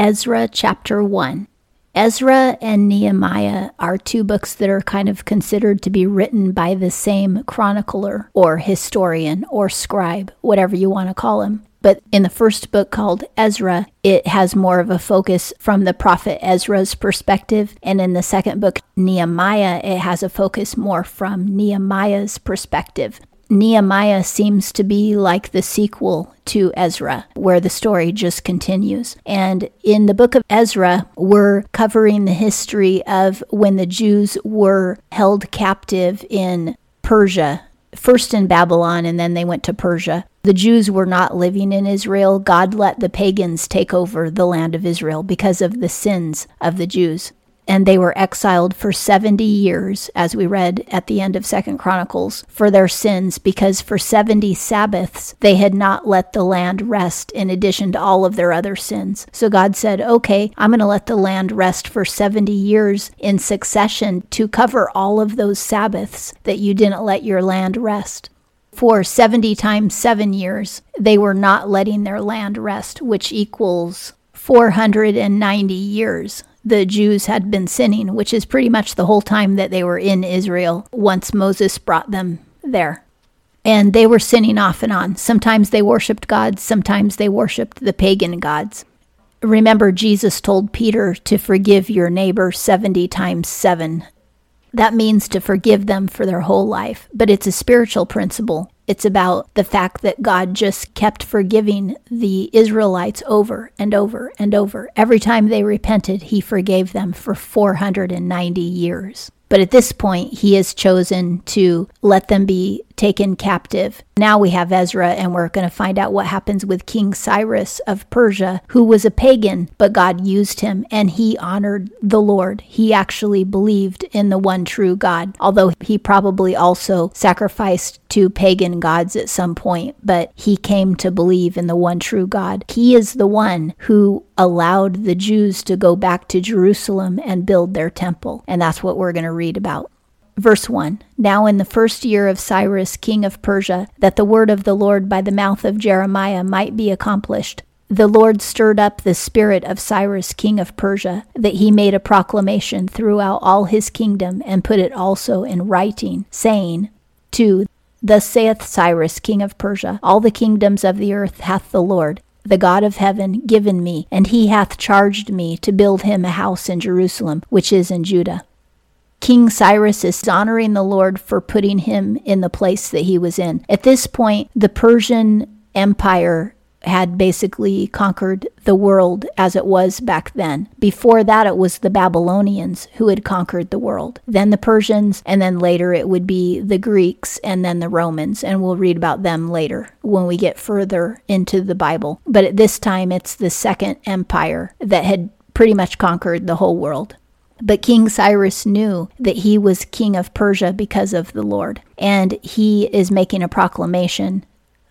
Ezra chapter 1. Ezra and Nehemiah are two books that are kind of considered to be written by the same chronicler or historian or scribe, whatever you want to call him. But in the first book called Ezra, it has more of a focus from the prophet Ezra's perspective. And in the second book, Nehemiah, it has a focus more from Nehemiah's perspective. Nehemiah seems to be like the sequel to Ezra, where the story just continues. And in the book of Ezra, we're covering the history of when the Jews were held captive in Persia, first in Babylon, and then they went to Persia. The Jews were not living in Israel. God let the pagans take over the land of Israel because of the sins of the Jews and they were exiled for 70 years as we read at the end of second chronicles for their sins because for 70 sabbaths they had not let the land rest in addition to all of their other sins. So god said okay i'm going to let the land rest for 70 years in succession to cover all of those sabbaths that you didn't let your land rest. For 70 times 7 years they were not letting their land rest which equals 490 years the Jews had been sinning, which is pretty much the whole time that they were in Israel once Moses brought them there. And they were sinning off and on. Sometimes they worshiped gods, sometimes they worshiped the pagan gods. Remember, Jesus told Peter to forgive your neighbor 70 times 7. That means to forgive them for their whole life, but it's a spiritual principle. It's about the fact that God just kept forgiving the Israelites over and over and over. Every time they repented, He forgave them for 490 years. But at this point, he has chosen to let them be taken captive. Now we have Ezra, and we're going to find out what happens with King Cyrus of Persia, who was a pagan, but God used him and he honored the Lord. He actually believed in the one true God, although he probably also sacrificed to pagan gods at some point, but he came to believe in the one true God. He is the one who allowed the Jews to go back to Jerusalem and build their temple. And that's what we're going to read about. Verse 1 Now in the first year of Cyrus, king of Persia, that the word of the Lord by the mouth of Jeremiah might be accomplished, the Lord stirred up the spirit of Cyrus, king of Persia, that he made a proclamation throughout all his kingdom and put it also in writing, saying, 2. Thus saith Cyrus, king of Persia, All the kingdoms of the earth hath the Lord, the God of heaven, given me, and he hath charged me to build him a house in Jerusalem, which is in Judah. King Cyrus is honoring the Lord for putting him in the place that he was in. At this point, the Persian Empire had basically conquered the world as it was back then. Before that, it was the Babylonians who had conquered the world, then the Persians, and then later it would be the Greeks and then the Romans. And we'll read about them later when we get further into the Bible. But at this time, it's the Second Empire that had pretty much conquered the whole world. But King Cyrus knew that he was king of Persia because of the Lord. And he is making a proclamation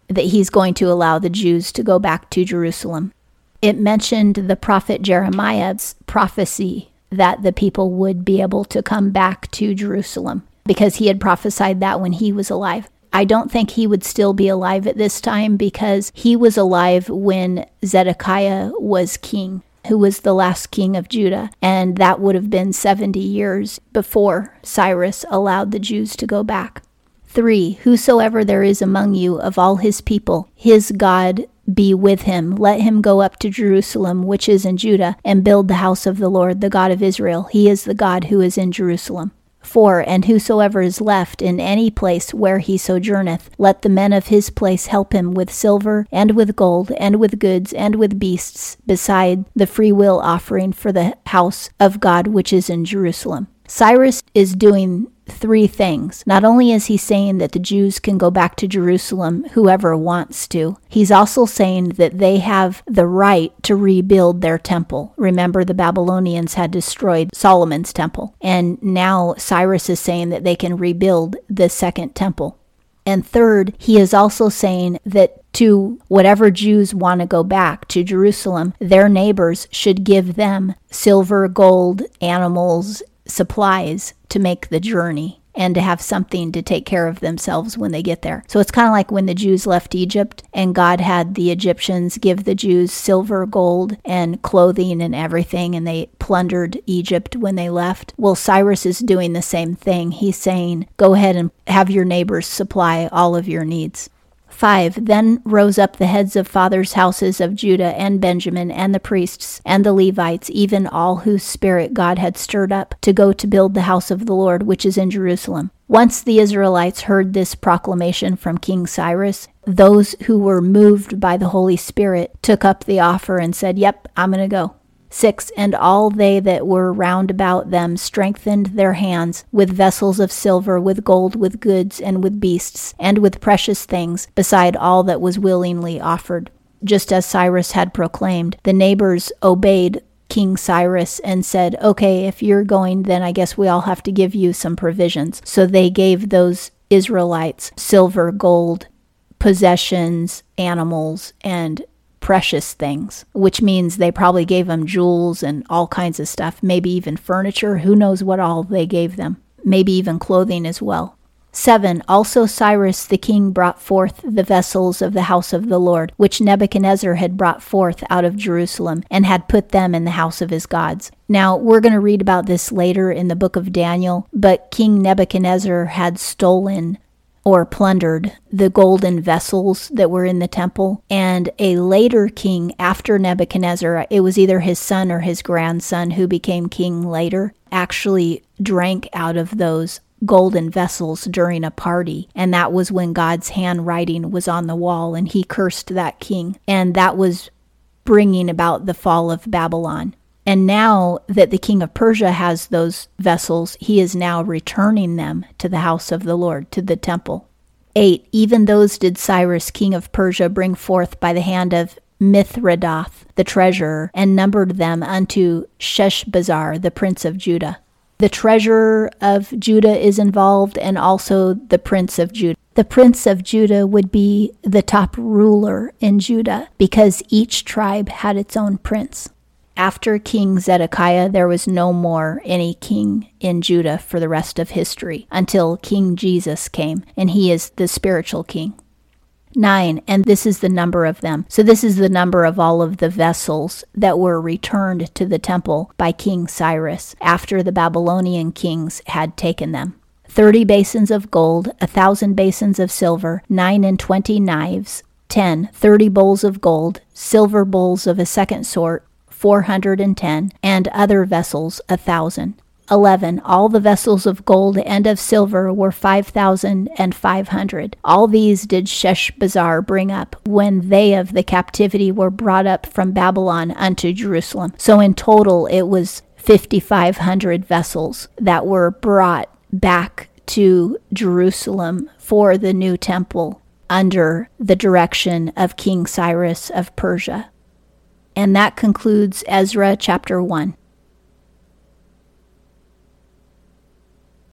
that he's going to allow the Jews to go back to Jerusalem. It mentioned the prophet Jeremiah's prophecy that the people would be able to come back to Jerusalem because he had prophesied that when he was alive. I don't think he would still be alive at this time because he was alive when Zedekiah was king, who was the last king of Judah, and that would have been 70 years before Cyrus allowed the Jews to go back. 3. Whosoever there is among you of all his people, his God be with him. Let him go up to Jerusalem, which is in Judah, and build the house of the Lord, the God of Israel. He is the God who is in Jerusalem. 4. And whosoever is left in any place where he sojourneth, let the men of his place help him with silver, and with gold, and with goods, and with beasts, beside the freewill offering for the house of God which is in Jerusalem. Cyrus is doing three things. Not only is he saying that the Jews can go back to Jerusalem, whoever wants to, he's also saying that they have the right to rebuild their temple. Remember, the Babylonians had destroyed Solomon's temple, and now Cyrus is saying that they can rebuild the second temple. And third, he is also saying that to whatever Jews want to go back to Jerusalem, their neighbors should give them silver, gold, animals, supplies to make the journey. and to have something to take care of themselves when they get there. So it's kind of like when the Jews left Egypt and God had the Egyptians give the Jews silver, gold, and clothing and everything, and they plundered Egypt when they left. Well, Cyrus is doing the same thing. He's saying, go ahead and have your neighbors supply all of your needs. 5. Then rose up the heads of fathers' houses of Judah and Benjamin, and the priests, and the Levites, even all whose spirit God had stirred up, to go to build the house of the Lord, which is in Jerusalem. Once the Israelites heard this proclamation from King Cyrus, those who were moved by the Holy Spirit took up the offer and said, Yep, I'm going to go. 6. And all they that were round about them strengthened their hands with vessels of silver, with gold, with goods, and with beasts, and with precious things, beside all that was willingly offered. Just as Cyrus had proclaimed, the neighbors obeyed King Cyrus and said, Okay, if you're going, then I guess we all have to give you some provisions. So they gave those Israelites silver, gold, possessions, animals, and precious things, which means they probably gave them jewels and all kinds of stuff, maybe even furniture. Who knows what all they gave them? Maybe even clothing as well. 7. Also Cyrus the king brought forth the vessels of the house of the Lord, which Nebuchadnezzar had brought forth out of Jerusalem, and had put them in the house of his gods. Now, we're going to read about this later in the book of Daniel, but King Nebuchadnezzar had stolen or plundered the golden vessels that were in the temple. And a later king after Nebuchadnezzar, it was either his son or his grandson who became king later, actually drank out of those golden vessels during a party. And that was when God's handwriting was on the wall and he cursed that king. And that was bringing about the fall of Babylon. And now that the king of Persia has those vessels, he is now returning them to the house of the Lord, to the temple. 8. Even those did Cyrus, king of Persia, bring forth by the hand of Mithredath, the treasurer, and numbered them unto Sheshbazzar, the prince of Judah. The treasurer of Judah is involved, and also the prince of Judah. The prince of Judah would be the top ruler in Judah because each tribe had its own prince. After King Zedekiah, there was no more any king in Judah for the rest of history until King Jesus came, and he is the spiritual king. Nine, and this is the number of them. So, this is the number of all of the vessels that were returned to the temple by King Cyrus after the Babylonian kings had taken them. Thirty basins of gold, a thousand basins of silver, nine and twenty knives, ten, thirty bowls of gold, silver bowls of a second sort, 410, and other vessels a thousand. 11. All the vessels of gold and of silver were 5,500. All these did Sheshbazzar bring up when they of the captivity were brought up from Babylon unto Jerusalem. So in total, it was 5,500 vessels that were brought back to Jerusalem for the new temple under the direction of King Cyrus of Persia. And that concludes Ezra chapter 1.